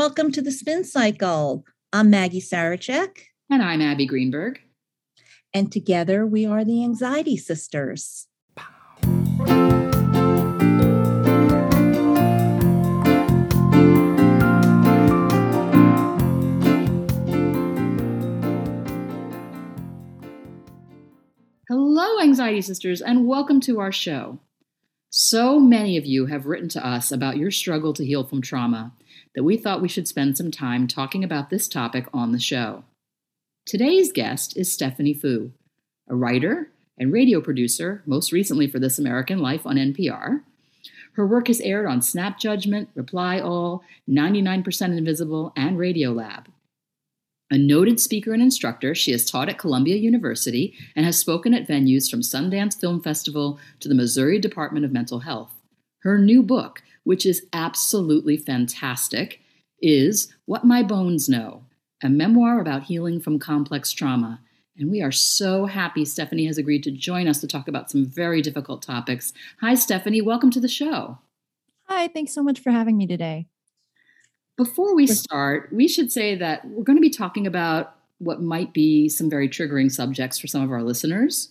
welcome to the Spin Cycle. I'm Maggie Sarachek. And I'm Abby Greenberg. And together we are the Anxiety Sisters. Hello, Anxiety Sisters, and welcome to our show. So many of you have written to us about your struggle to heal from trauma that we thought we should spend some time talking about this topic on the show. Today's guest is Stephanie Foo, a writer and radio producer, most recently for This American Life on NPR. Her work has aired on Snap Judgment, Reply All, 99% Invisible, and Radiolab. A noted speaker and instructor, she has taught at Columbia University and has spoken at venues from Sundance Film Festival to the Missouri Department of Mental Health. Her new book, which is absolutely fantastic, is What My Bones Know, a memoir about healing from complex trauma. And we are so happy Stephanie has agreed to join us to talk about some very difficult topics. Hi, Stephanie. Welcome to the show. Hi, thanks so much for having me today. Before we start, we should say that we're going to be talking about what might be some very triggering subjects for some of our listeners.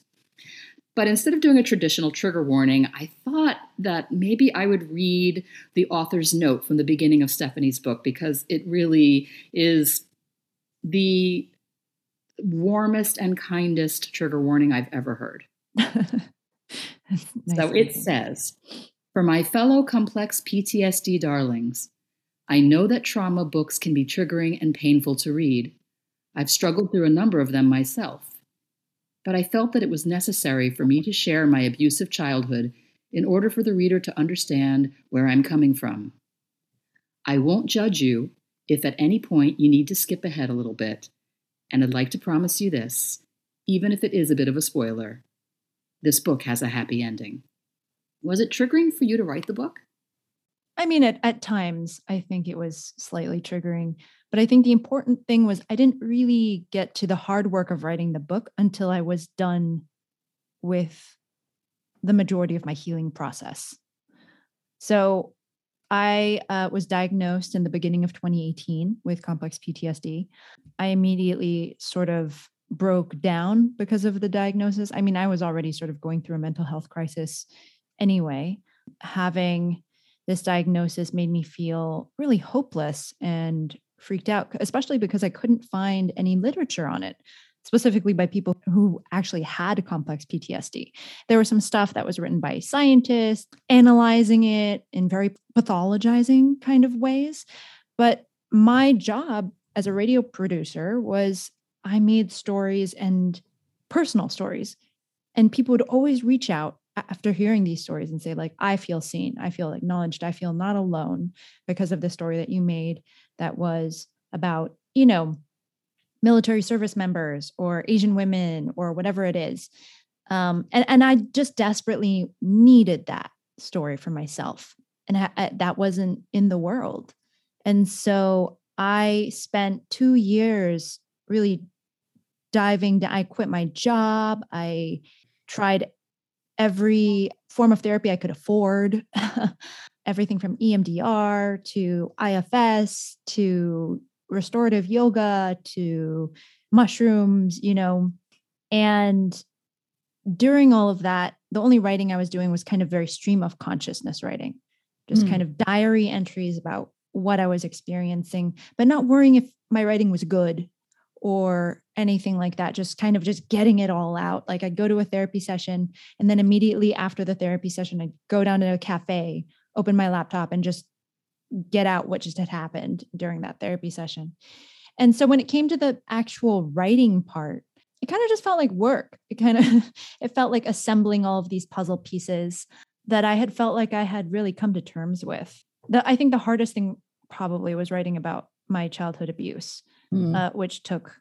But instead of doing a traditional trigger warning, I thought that maybe I would read the author's note from the beginning of Stephanie's book because it really is the warmest and kindest trigger warning I've ever heard. nice so it says For my fellow complex PTSD darlings, I know that trauma books can be triggering and painful to read. I've struggled through a number of them myself but I felt that it was necessary for me to share my abusive childhood in order for the reader to understand where I'm coming from. I won't judge you if at any point you need to skip ahead a little bit, and I'd like to promise you this, even if it is a bit of a spoiler. This book has a happy ending. Was it triggering for you to write the book? I mean, at, at times, I think it was slightly triggering. But I think the important thing was I didn't really get to the hard work of writing the book until I was done with the majority of my healing process. So I uh, was diagnosed in the beginning of 2018 with complex PTSD. I immediately sort of broke down because of the diagnosis. I mean, I was already sort of going through a mental health crisis anyway. Having this diagnosis made me feel really hopeless and freaked out, especially because I couldn't find any literature on it, specifically by people who actually had complex PTSD. There was some stuff that was written by scientists analyzing it in very pathologizing kind of ways. But my job as a radio producer was I made stories and personal stories. And people would always reach out after hearing these stories and say like i feel seen i feel acknowledged i feel not alone because of the story that you made that was about, you know, military service members or Asian women or whatever it is. Um, and, and I just desperately needed that story for myself. And I, I, that wasn't in the world. And so I spent two years really diving. I quit my job. I tried every form of therapy I could afford. everything from EMDR to IFS to restorative yoga to mushrooms, you know. And during all of that, the only writing I was doing was kind of very stream of consciousness writing, just mm. kind of diary entries about what I was experiencing, but not worrying if my writing was good or anything like that just kind of just getting it all out like i'd go to a therapy session and then immediately after the therapy session i'd go down to a cafe open my laptop and just get out what just had happened during that therapy session. And so when it came to the actual writing part, it kind of just felt like work. It kind of it felt like assembling all of these puzzle pieces that I had felt like I had really come to terms with. The, I think the hardest thing probably was writing about my childhood abuse, mm. uh, which took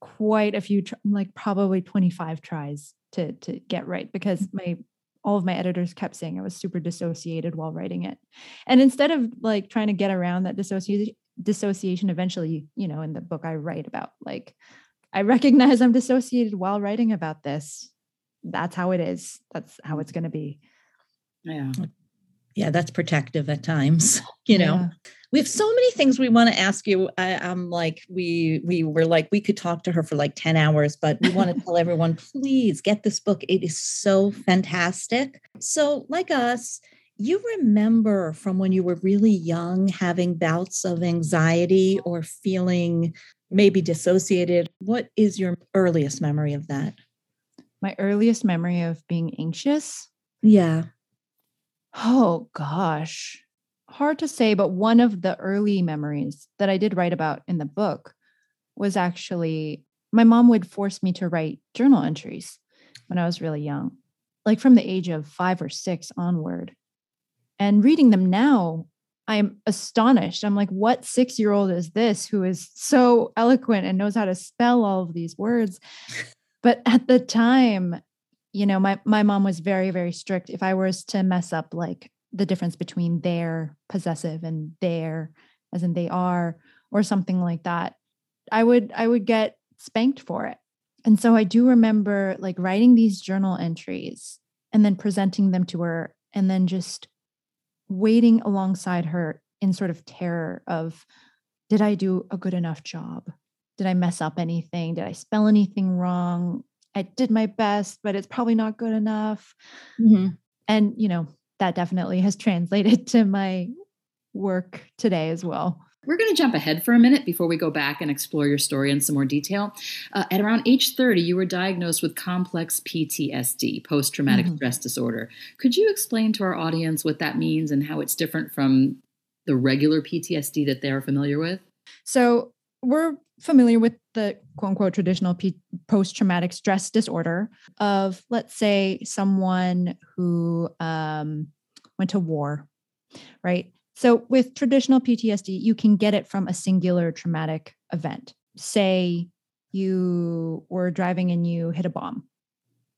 quite a few, like probably 25 tries to to get right because mm. my all of my editors kept saying I was super dissociated while writing it. And instead of like trying to get around that dissociation, dissociation eventually, you know, in the book I write about like I recognize I'm dissociated while writing about this. That's how it is. That's how it's going to be. Yeah. Yeah, that's protective at times, you know. Yeah. We have so many things we want to ask you. I, am like, we we were like, we could talk to her for like 10 hours, but we want to tell everyone, please get this book. It is so fantastic. So, like us, you remember from when you were really young having bouts of anxiety or feeling maybe dissociated. What is your earliest memory of that? My earliest memory of being anxious. Yeah. Oh gosh. Hard to say, but one of the early memories that I did write about in the book was actually my mom would force me to write journal entries when I was really young, like from the age of five or six onward. And reading them now, I'm astonished. I'm like, what six year old is this who is so eloquent and knows how to spell all of these words? But at the time, you know, my, my mom was very, very strict. If I was to mess up like the difference between their possessive and their, as in they are, or something like that, I would I would get spanked for it. And so I do remember like writing these journal entries and then presenting them to her and then just waiting alongside her in sort of terror of did I do a good enough job? Did I mess up anything? Did I spell anything wrong? I did my best, but it's probably not good enough. Mm-hmm. And, you know, that definitely has translated to my work today as well. We're going to jump ahead for a minute before we go back and explore your story in some more detail. Uh, at around age 30, you were diagnosed with complex PTSD, post traumatic mm-hmm. stress disorder. Could you explain to our audience what that means and how it's different from the regular PTSD that they're familiar with? So, we're familiar with the quote unquote traditional P- post traumatic stress disorder of, let's say, someone who um, went to war, right? So, with traditional PTSD, you can get it from a singular traumatic event. Say you were driving and you hit a bomb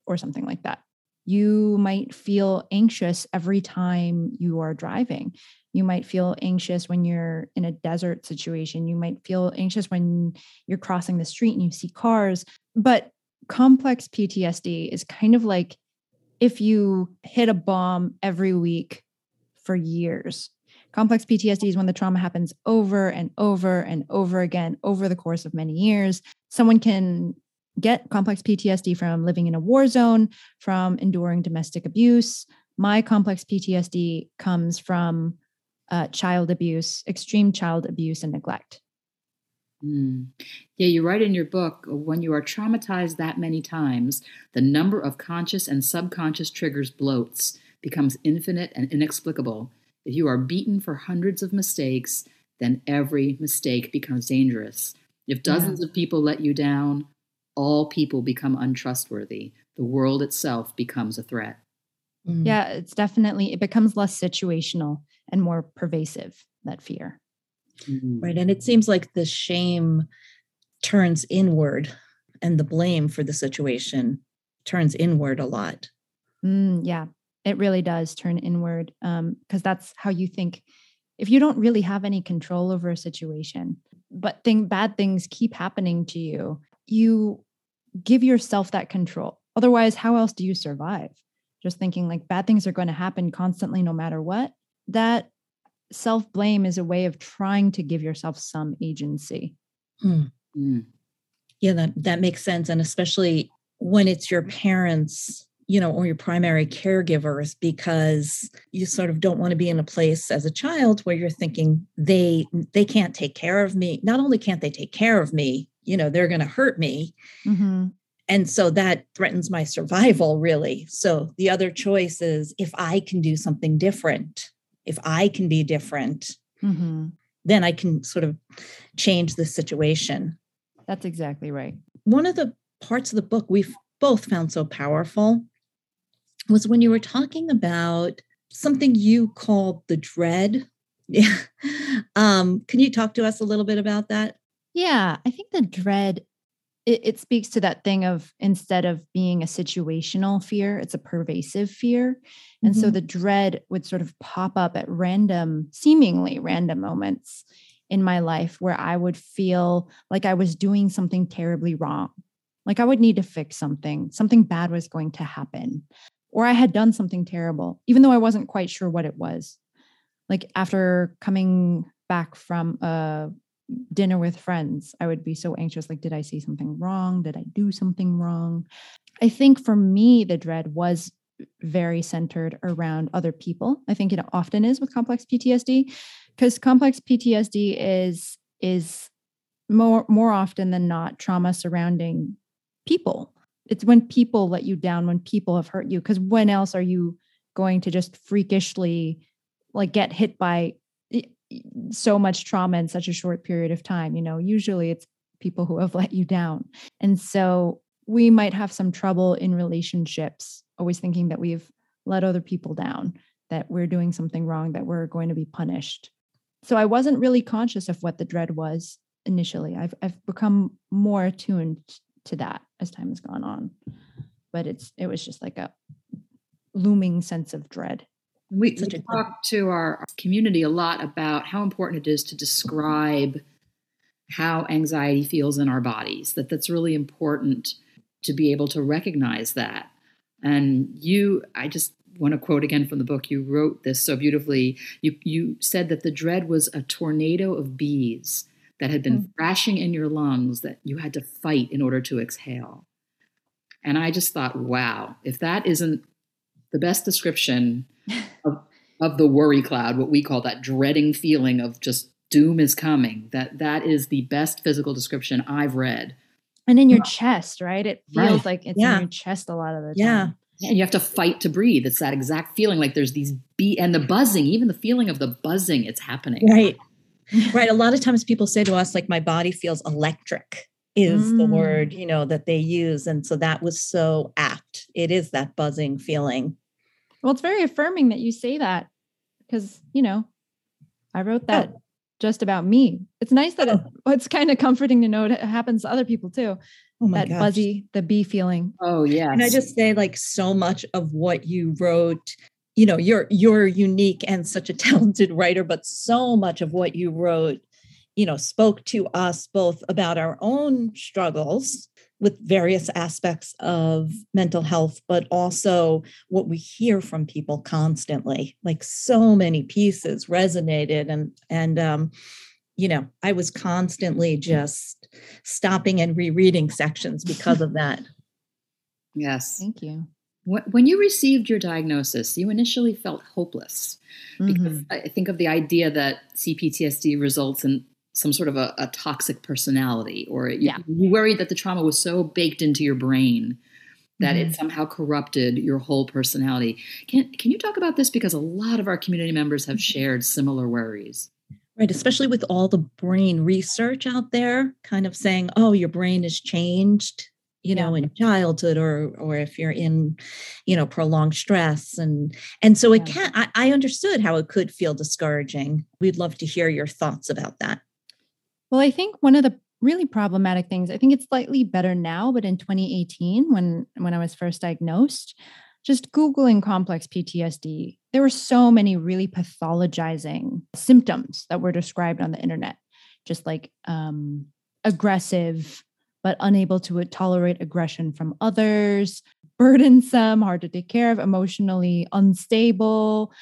or something like that. You might feel anxious every time you are driving. You might feel anxious when you're in a desert situation. You might feel anxious when you're crossing the street and you see cars. But complex PTSD is kind of like if you hit a bomb every week for years Complex PTSD is when the trauma happens over and over and over again over the course of many years. Someone can get complex PTSD from living in a war zone, from enduring domestic abuse. My complex PTSD comes from uh, child abuse, extreme child abuse, and neglect. Mm. Yeah, you write in your book when you are traumatized that many times, the number of conscious and subconscious triggers bloats, becomes infinite and inexplicable. If you are beaten for hundreds of mistakes, then every mistake becomes dangerous. If dozens yeah. of people let you down, all people become untrustworthy. The world itself becomes a threat. Mm. Yeah, it's definitely, it becomes less situational and more pervasive, that fear. Mm-hmm. Right. And it seems like the shame turns inward and the blame for the situation turns inward a lot. Mm, yeah, it really does turn inward because um, that's how you think. If you don't really have any control over a situation, but thing bad things keep happening to you, you give yourself that control. Otherwise, how else do you survive? Just thinking like bad things are going to happen constantly, no matter what. That self blame is a way of trying to give yourself some agency. Mm. Mm. Yeah, that that makes sense, and especially when it's your parents you know, or your primary caregivers because you sort of don't want to be in a place as a child where you're thinking they they can't take care of me. Not only can't they take care of me, you know, they're going to hurt me. Mm-hmm. And so that threatens my survival, really. So the other choice is if I can do something different, if I can be different, mm-hmm. then I can sort of change the situation. That's exactly right. One of the parts of the book we've both found so powerful was when you were talking about something you called the dread. Yeah. um, can you talk to us a little bit about that? Yeah, I think the dread it, it, speaks to that thing of instead of being a situational fear, it's a pervasive fear. And mm-hmm. so the dread would sort of pop up at random, seemingly random moments in my life where I would feel like I was doing something terribly wrong. Like I would need to fix something, something bad was going to happen or I had done something terrible, even though I wasn't quite sure what it was. Like after coming back from a dinner with friends, I would be so anxious like, did I say something wrong? Did I do something wrong? I think for me, the dread was very centered around other people. I think it often is with complex PTSD because complex PTSD is is more more often than not trauma surrounding people. It's when people let you down, when people have hurt you because when else are you going to just freakishly like get hit by so much trauma in such a short period of time, you know, usually it's people who have let you down. And so we might have some trouble in relationships, always thinking that we've let other people down, that we're doing something wrong, that we're going to be punished. So I wasn't really conscious of what the dread was initially. I've I've become more attuned to that as time has gone on. But it's it was just like a looming sense of dread. We, we talk to our community a lot about how important it is to describe how anxiety feels in our bodies. That that's really important to be able to recognize that. And you, I just want to quote again from the book. You wrote this so beautifully. You you said that the dread was a tornado of bees that had been mm. thrashing in your lungs that you had to fight in order to exhale. And I just thought, wow, if that isn't the best description of, of the worry cloud, what we call that dreading feeling of just doom is coming, that that is the best physical description I've read. And in your chest, right? It feels right. like it's yeah. in your chest a lot of the time. Yeah. And you have to fight to breathe. It's that exact feeling like there's these beat and the buzzing, even the feeling of the buzzing, it's happening. Right. right. A lot of times people say to us, like, my body feels electric is mm. the word, you know, that they use. And so that was so apt. It is that buzzing feeling. Well, it's very affirming that you say that because, you know, I wrote that oh. just about me. It's nice that oh. it, it's kind of comforting to know it happens to other people too. Oh that gosh. buzzy, the bee feeling. Oh yeah. And I just say like so much of what you wrote you know you're you're unique and such a talented writer but so much of what you wrote you know spoke to us both about our own struggles with various aspects of mental health but also what we hear from people constantly. Like so many pieces resonated and and um you know i was constantly just stopping and rereading sections because of that. Yes. Thank you. When you received your diagnosis, you initially felt hopeless because mm-hmm. I think of the idea that CPTSD results in some sort of a, a toxic personality, or you, yeah. you worried that the trauma was so baked into your brain that mm-hmm. it somehow corrupted your whole personality. Can can you talk about this because a lot of our community members have shared similar worries? Right, especially with all the brain research out there, kind of saying, "Oh, your brain has changed you know yeah. in childhood or or if you're in you know prolonged stress and and so it can I, I understood how it could feel discouraging we'd love to hear your thoughts about that well i think one of the really problematic things i think it's slightly better now but in 2018 when when i was first diagnosed just googling complex ptsd there were so many really pathologizing symptoms that were described on the internet just like um aggressive but unable to tolerate aggression from others, burdensome, hard to take care of, emotionally unstable.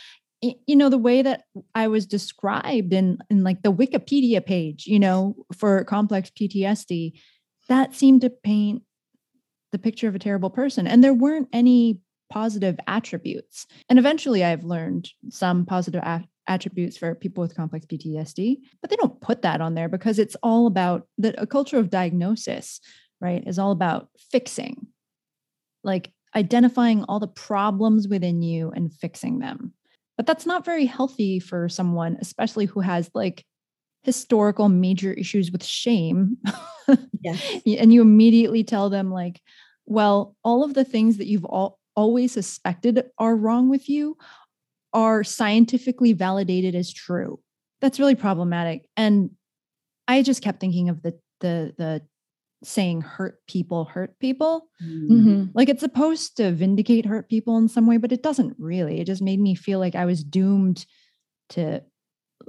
You know, the way that I was described in, in like the Wikipedia page, you know, for complex PTSD, that seemed to paint the picture of a terrible person. And there weren't any positive attributes. And eventually I've learned some positive a- attributes for people with complex PTSD, but they don't put that on there because it's all about the a culture of diagnosis, right? Is all about fixing, like identifying all the problems within you and fixing them. But that's not very healthy for someone, especially who has like historical major issues with shame. Yes. and you immediately tell them like, well, all of the things that you've all always suspected are wrong with you are scientifically validated as true. That's really problematic. And I just kept thinking of the the the saying hurt people hurt people. Mm-hmm. Like it's supposed to vindicate hurt people in some way, but it doesn't really. It just made me feel like I was doomed to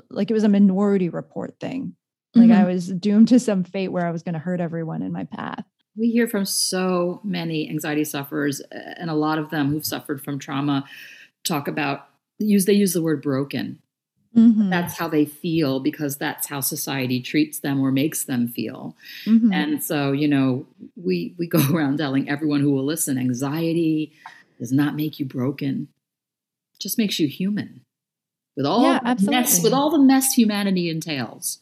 like it was a minority report thing. Like mm-hmm. I was doomed to some fate where I was going to hurt everyone in my path. We hear from so many anxiety sufferers, and a lot of them who've suffered from trauma talk about use they use the word broken. Mm-hmm. That's how they feel because that's how society treats them or makes them feel. Mm-hmm. And so, you know, we we go around telling everyone who will listen, anxiety does not make you broken. It just makes you human. With all yeah, mess, with all the mess humanity entails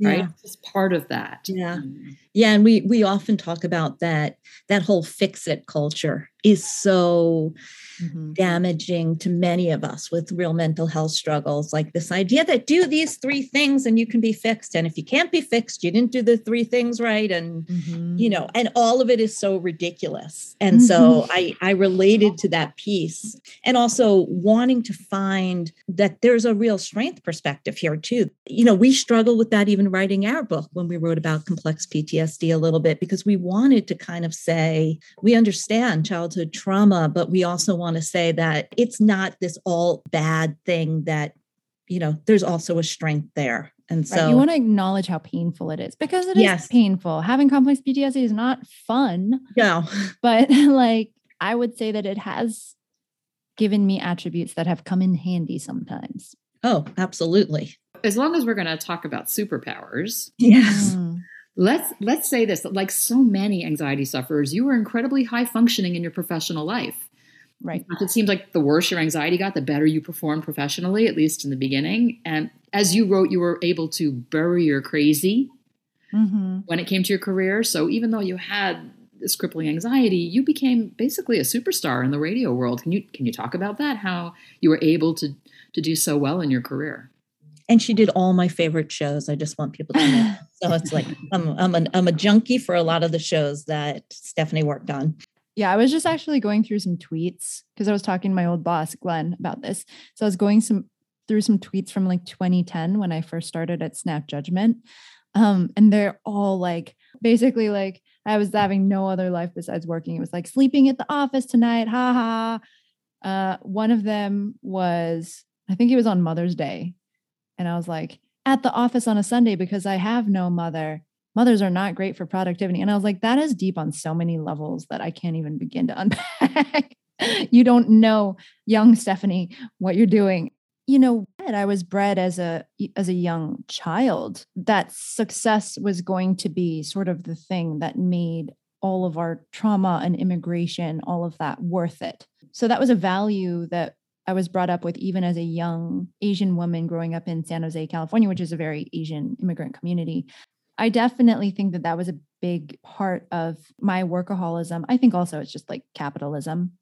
right yeah. it's part of that yeah mm. yeah and we we often talk about that that whole fix it culture is so mm-hmm. damaging to many of us with real mental health struggles like this idea that do these three things and you can be fixed and if you can't be fixed you didn't do the three things right and mm-hmm. you know and all of it is so ridiculous and mm-hmm. so i i related to that piece and also wanting to find that there's a real strength perspective here too you know we struggle with that even writing our book when we wrote about complex ptsd a little bit because we wanted to kind of say we understand childhood trauma but we also want want to say that it's not this all bad thing that, you know, there's also a strength there. And so right. you want to acknowledge how painful it is because it yes. is painful. Having complex PTSD is not fun. No. But like I would say that it has given me attributes that have come in handy sometimes. Oh, absolutely. As long as we're going to talk about superpowers. Yes. Mm. Let's let's say this like so many anxiety sufferers you were incredibly high functioning in your professional life. Right. It seems like the worse your anxiety got, the better you performed professionally, at least in the beginning. And as you wrote, you were able to bury your crazy mm-hmm. when it came to your career. So even though you had this crippling anxiety, you became basically a superstar in the radio world. Can you can you talk about that? How you were able to to do so well in your career? And she did all my favorite shows. I just want people to know. so it's like I'm I'm, an, I'm a junkie for a lot of the shows that Stephanie worked on. Yeah, I was just actually going through some tweets because I was talking to my old boss, Glynn, about this. So I was going some through some tweets from like 2010 when I first started at Snap Judgment. Um, and they're all like basically like I was having no other life besides working. It was like sleeping at the office tonight, ha ha. Uh, one of them was, I think it was on Mother's Day. And I was like, at the office on a Sunday because I have no mother mothers are not great for productivity. And I was like, that is deep on so many levels that I can't even begin to unpack. you don't know, young Stephanie, what you're doing. You know, I was bred as a as a young child that success was going to be sort of the thing that made all of our trauma and immigration, all of that worth it. So that was a value that I was brought up with even as a young Asian woman growing up in San Jose, California, which is a very Asian immigrant community. I definitely think that that was a big part of my workaholism. I think also it's just like capitalism,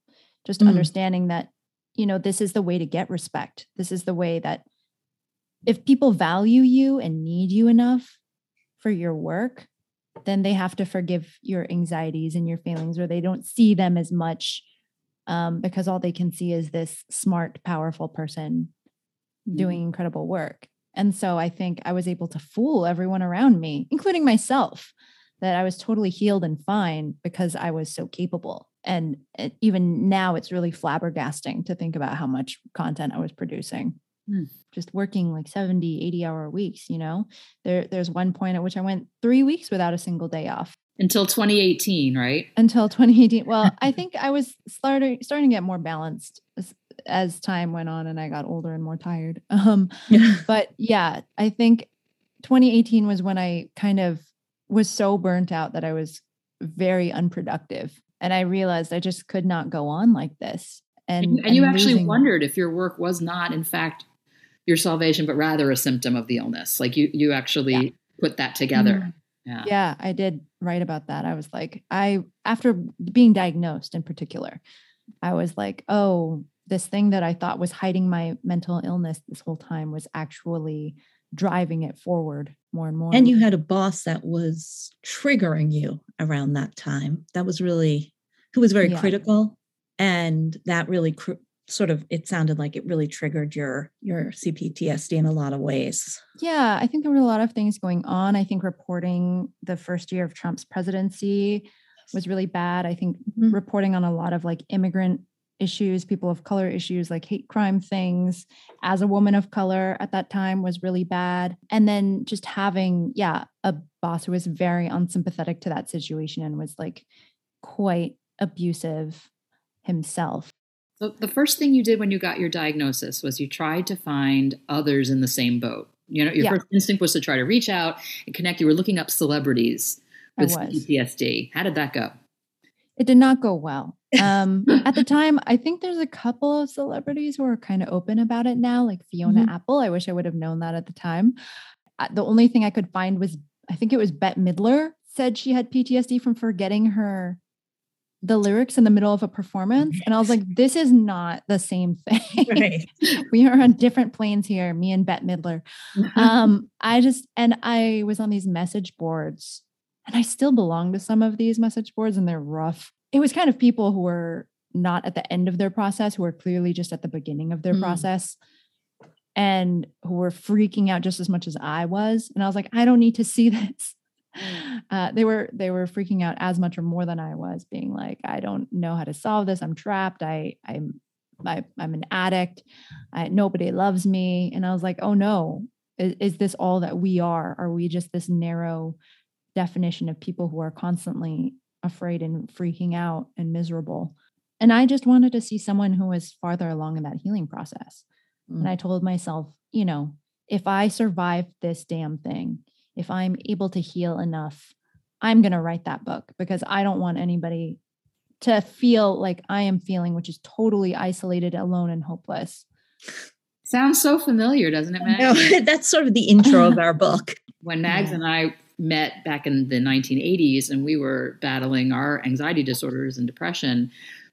just mm. understanding that, you know, this is the way to get respect. This is the way that if people value you and need you enough for your work, then they have to forgive your anxieties and your feelings, or they don't see them as much um, because all they can see is this smart, powerful person mm. doing incredible work. And so I think I was able to fool everyone around me, including myself, that I was totally healed and fine because I was so capable. And it, even now, it's really flabbergasting to think about how much content I was producing. Hmm. Just working like 70, 80 hour weeks, you know? There, there's one point at which I went three weeks without a single day off. Until 2018, right? Until 2018. Well, I think I was starting starting to get more balanced as time went on and I got older and more tired. Um, but yeah, I think 2018 was when I kind of was so burnt out that I was very unproductive. And I realized I just could not go on like this. And, and, and you actually losing... wondered if your work was not, in fact, your salvation, but rather a symptom of the illness. Like you, you actually yeah. put that together. Mm-hmm. Yeah. yeah, I did write about that. I was like, I, after being diagnosed in particular, I was like, oh, this thing that I thought was hiding my mental illness this whole time was actually driving it forward more and more. And you had a boss that was triggering you around that time. That was really, who was very yeah. critical. And that really cr- sort of, it sounded like it really triggered your, your CPTSD in a lot of ways. Yeah. I think there were a lot of things going on. I think reporting the first year of Trump's presidency was really bad. I think mm-hmm. reporting on a lot of like immigrant issues, people of color issues like hate crime things as a woman of color at that time was really bad. And then just having, yeah, a boss who was very unsympathetic to that situation and was like quite abusive himself. So the first thing you did when you got your diagnosis was you tried to find others in the same boat. You know, your yeah. first instinct was to try to reach out and connect. You were looking up celebrities with PTSD. How did that go? It did not go well. Um, at the time, I think there's a couple of celebrities who are kind of open about it now, like Fiona mm-hmm. Apple. I wish I would have known that at the time. Uh, the only thing I could find was, I think it was Bette Midler said she had PTSD from forgetting her the lyrics in the middle of a performance and i was like this is not the same thing right. we are on different planes here me and bette midler um i just and i was on these message boards and i still belong to some of these message boards and they're rough it was kind of people who were not at the end of their process who were clearly just at the beginning of their mm. process and who were freaking out just as much as i was and i was like i don't need to see this uh, they were they were freaking out as much or more than I was, being like, I don't know how to solve this. I'm trapped. I I'm I, I'm an addict. I, nobody loves me. And I was like, oh no, is, is this all that we are? Are we just this narrow definition of people who are constantly afraid and freaking out and miserable? And I just wanted to see someone who was farther along in that healing process. Mm. And I told myself, you know, if I survive this damn thing, if I'm able to heal enough, I'm going to write that book because I don't want anybody to feel like I am feeling, which is totally isolated, alone, and hopeless. Sounds so familiar, doesn't it, Mags? No, that's sort of the intro of our book. When Mags yeah. and I met back in the 1980s and we were battling our anxiety disorders and depression,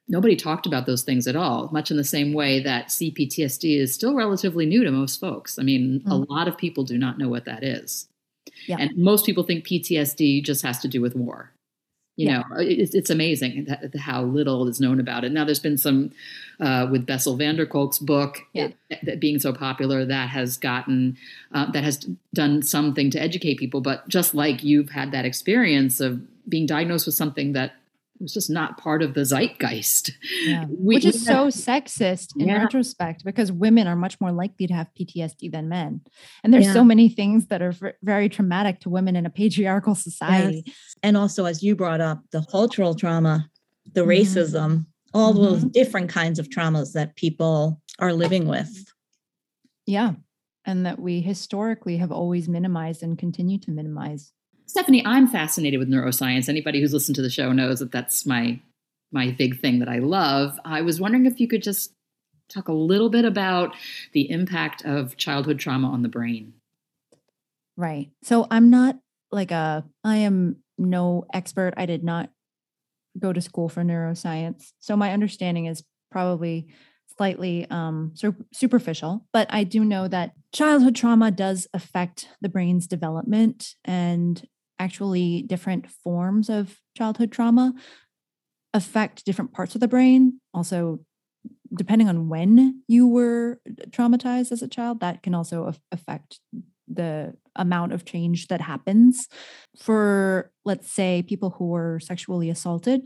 nobody talked about those things at all, much in the same way that CPTSD is still relatively new to most folks. I mean, mm. a lot of people do not know what that is. Yeah. And most people think PTSD just has to do with war. You yeah. know, it's, it's amazing how little is known about it. Now, there's been some uh, with Bessel van der Kolk's book yeah. it, it being so popular that has gotten uh, that has done something to educate people. But just like you've had that experience of being diagnosed with something that was just not part of the zeitgeist. Yeah. We, Which is so sexist in yeah. retrospect because women are much more likely to have PTSD than men. And there's yeah. so many things that are very traumatic to women in a patriarchal society. Yes. And also, as you brought up, the cultural trauma, the racism, all mm-hmm. those different kinds of traumas that people are living with. Yeah. And that we historically have always minimized and continue to minimize. Stephanie, I'm fascinated with neuroscience. Anybody who's listened to the show knows that that's my my big thing that I love. I was wondering if you could just talk a little bit about the impact of childhood trauma on the brain. Right. So I'm not like a I am no expert. I did not go to school for neuroscience. So my understanding is probably slightly um, superficial, but I do know that childhood trauma does affect the brain's development and actually different forms of childhood trauma affect different parts of the brain. Also, depending on when you were traumatized as a child, that can also affect the amount of change that happens. For, let's say, people who were sexually assaulted,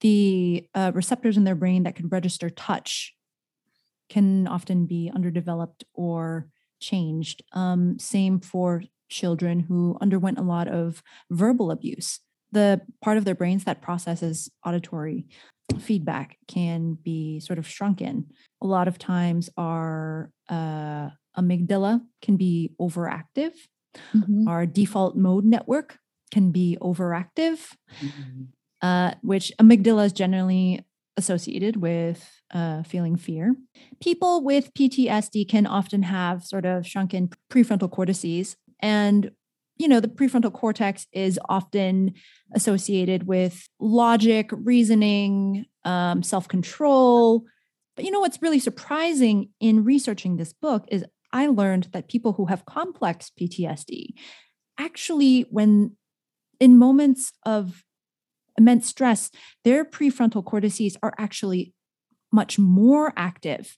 the uh, receptors in their brain that can register touch can often be underdeveloped or changed. Um, same for children who underwent a lot of verbal abuse. The part of their brains that processes auditory feedback can be sort of shrunken. A lot of times, our uh, amygdala can be overactive. Mm-hmm. Our default mode network can be overactive, mm-hmm. uh, which amygdala is generally associated with uh, feeling fear. People with PTSD can often have sort of shrunken prefrontal cortices, and you know the prefrontal cortex is often associated with logic reasoning um, self-control. But you know what's really surprising in researching this book is i learned that people who have complex ptsd actually when in moments of immense stress their prefrontal cortices are actually much more active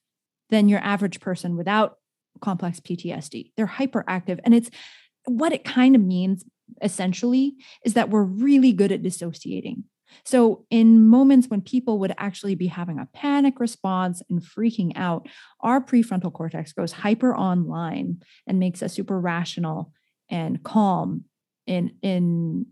than your average person without complex PTSD. They're hyperactive. And it's what it kind of means essentially is that we're really good at dissociating. So, in moments when people would actually be having a panic response and freaking out, our prefrontal cortex goes hyper online and makes us super rational and calm in in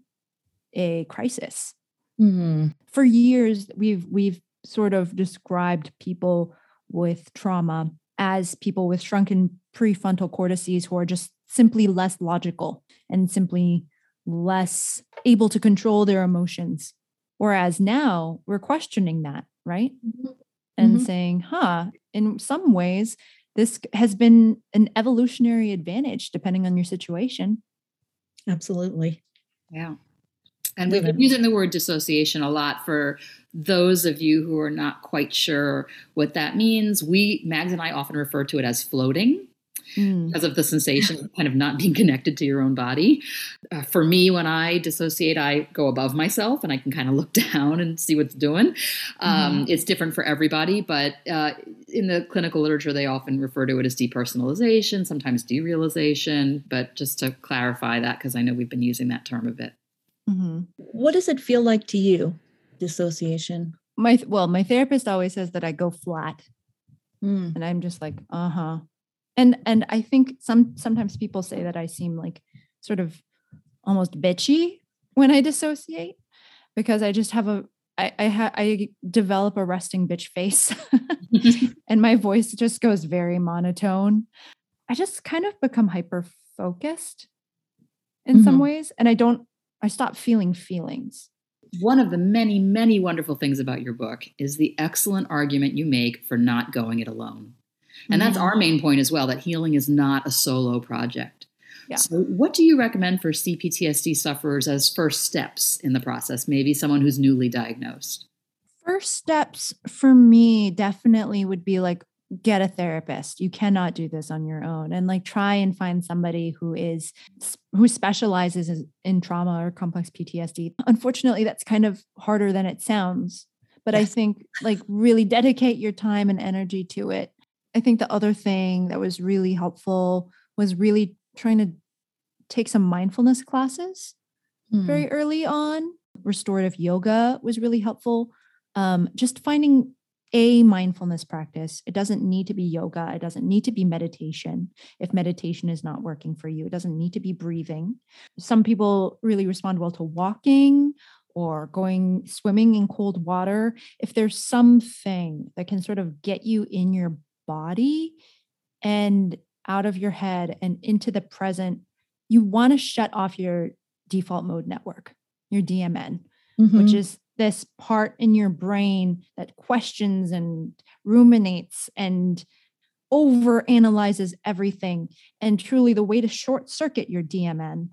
a crisis. Mm-hmm. For years, we've we've sort of described people with trauma as people with shrunken prefrontal cortices who are just simply less logical and simply less able to control their emotions. Whereas now we're questioning that, right? Mm-hmm. And mm-hmm. saying, huh, in some ways, this has been an evolutionary advantage depending on your situation. Absolutely. Yeah. And we've been using the word dissociation a lot for those of you who are not quite sure what that means. We, Mags and I, often refer to it as floating. Mm. because of the sensation of kind of not being connected to your own body. Uh, for me, when I dissociate, I go above myself and I can kind of look down and see what's doing. Um, mm. It's different for everybody, but uh, in the clinical literature, they often refer to it as depersonalization, sometimes derealization. But just to clarify that, because I know we've been using that term a bit. Mm-hmm. What does it feel like to you, dissociation? My well, my therapist always says that I go flat, mm. and I'm just like, uh huh. And and I think some sometimes people say that I seem like sort of almost bitchy when I dissociate because I just have a I I, ha- I develop a resting bitch face, and my voice just goes very monotone. I just kind of become hyper focused in mm-hmm. some ways, and I don't I stop feeling feelings. One of the many, many wonderful things about your book is the excellent argument you make for not going it alone. And mm-hmm. that's our main point as well that healing is not a solo project. Yeah. So, what do you recommend for CPTSD sufferers as first steps in the process? Maybe someone who's newly diagnosed. First steps for me definitely would be like get a therapist. You cannot do this on your own. And like try and find somebody who is who specializes in trauma or complex ptsd unfortunately that's kind of harder than it sounds but yes. i think like really dedicate your time and energy to it. I think the other thing that was really helpful was really trying to take some mindfulness classes mm. very early on. Restorative yoga was really helpful. Um, just finding a mindfulness practice. It doesn't need to be yoga. It doesn't need to be meditation. If meditation is not working for you, it doesn't need to be breathing. Some people really respond well to walking or going swimming in cold water. If there's something that can sort of get you in your body and out of your head and into the present, you want to shut off your default mode network, your DMN, mm-hmm. which is this part in your brain that questions and ruminates and over analyzes everything. And truly, the way to short circuit your DMN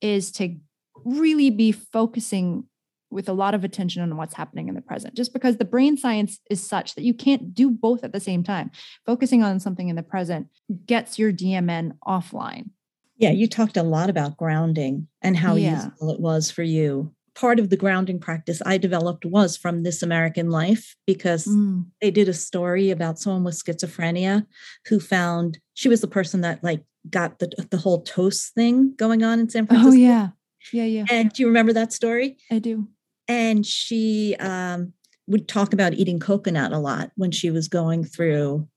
is to really be focusing with a lot of attention on what's happening in the present, just because the brain science is such that you can't do both at the same time. Focusing on something in the present gets your DMN offline. Yeah, you talked a lot about grounding and how yeah. useful it was for you part of the grounding practice I developed was from This American Life because mm. they did a story about someone with schizophrenia who found she was the person that like got the the whole toast thing going on in San oh, Francisco. Oh yeah. Yeah, yeah. And do you remember that story? I do. And she um, would talk about eating coconut a lot when she was going through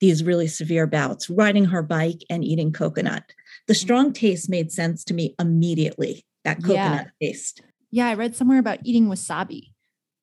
these really severe bouts, riding her bike and eating coconut. The mm. strong taste made sense to me immediately, that coconut yeah. taste yeah, I read somewhere about eating wasabi.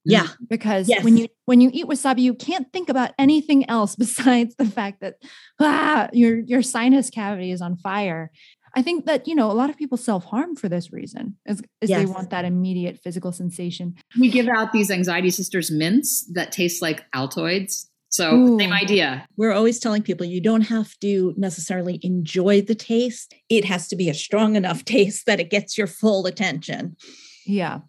Yeah. Because yes. when you when you eat wasabi, you can't think about anything else besides the fact that ah, your your sinus cavity is on fire. I think that, you know, a lot of people self-harm for this reason, is, is yes. they want that immediate physical sensation. We give out these anxiety sisters mints that taste like Altoids. So, Ooh. same idea. We're always telling people you don't have to necessarily enjoy the taste. It has to be a strong enough taste that it gets your full attention. Yeah,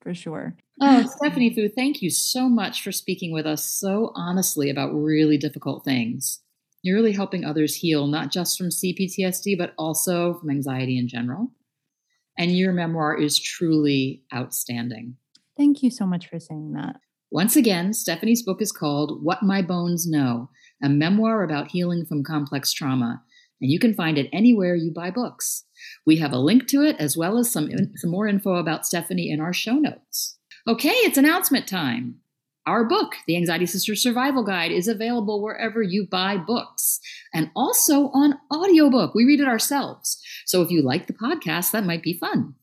for sure. Oh, Stephanie Foo, thank you so much for speaking with us so honestly about really difficult things. You're really helping others heal, not just from CPTSD, but also from anxiety in general. And your memoir is truly outstanding. Thank you so much for saying that. Once again, Stephanie's book is called What My Bones Know, a memoir about healing from complex trauma. And you can find it anywhere you buy books. We have a link to it as well as some, some more info about Stephanie in our show notes. Okay, it's announcement time. Our book, The Anxiety Sisters Survival Guide, is available wherever you buy books and also on audiobook. We read it ourselves. So if you like the podcast, that might be fun.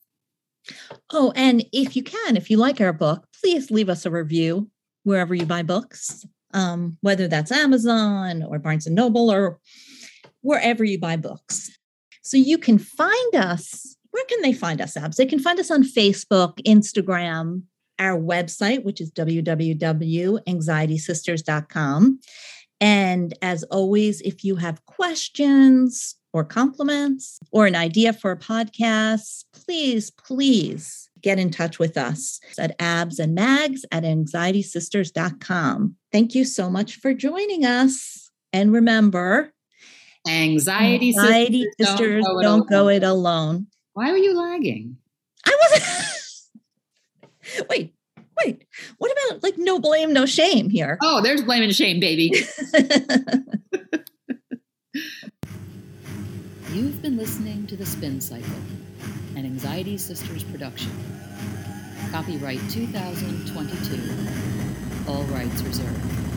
Oh, and if you can, if you like our book, please leave us a review wherever you buy books, um, whether that's Amazon or Barnes and Noble or wherever you buy books. So you can find us. Where can they find us, Abs? They can find us on Facebook, Instagram, our website, which is www.anxietysisters.com. And as always, if you have questions or compliments or an idea for a podcast, please, please get in touch with us at abs and mags at anxietysisters.com. Thank you so much for joining us. And remember, anxiety, anxiety sisters, sisters don't, go, don't it go, it alone. Why were you lagging? I wasn't. wait, wait. What about like no blame, no shame here? Oh, there's blame and shame, baby. You've been listening to The Spin Cycle, an Anxiety Sisters production. Copyright 2022. All rights reserved.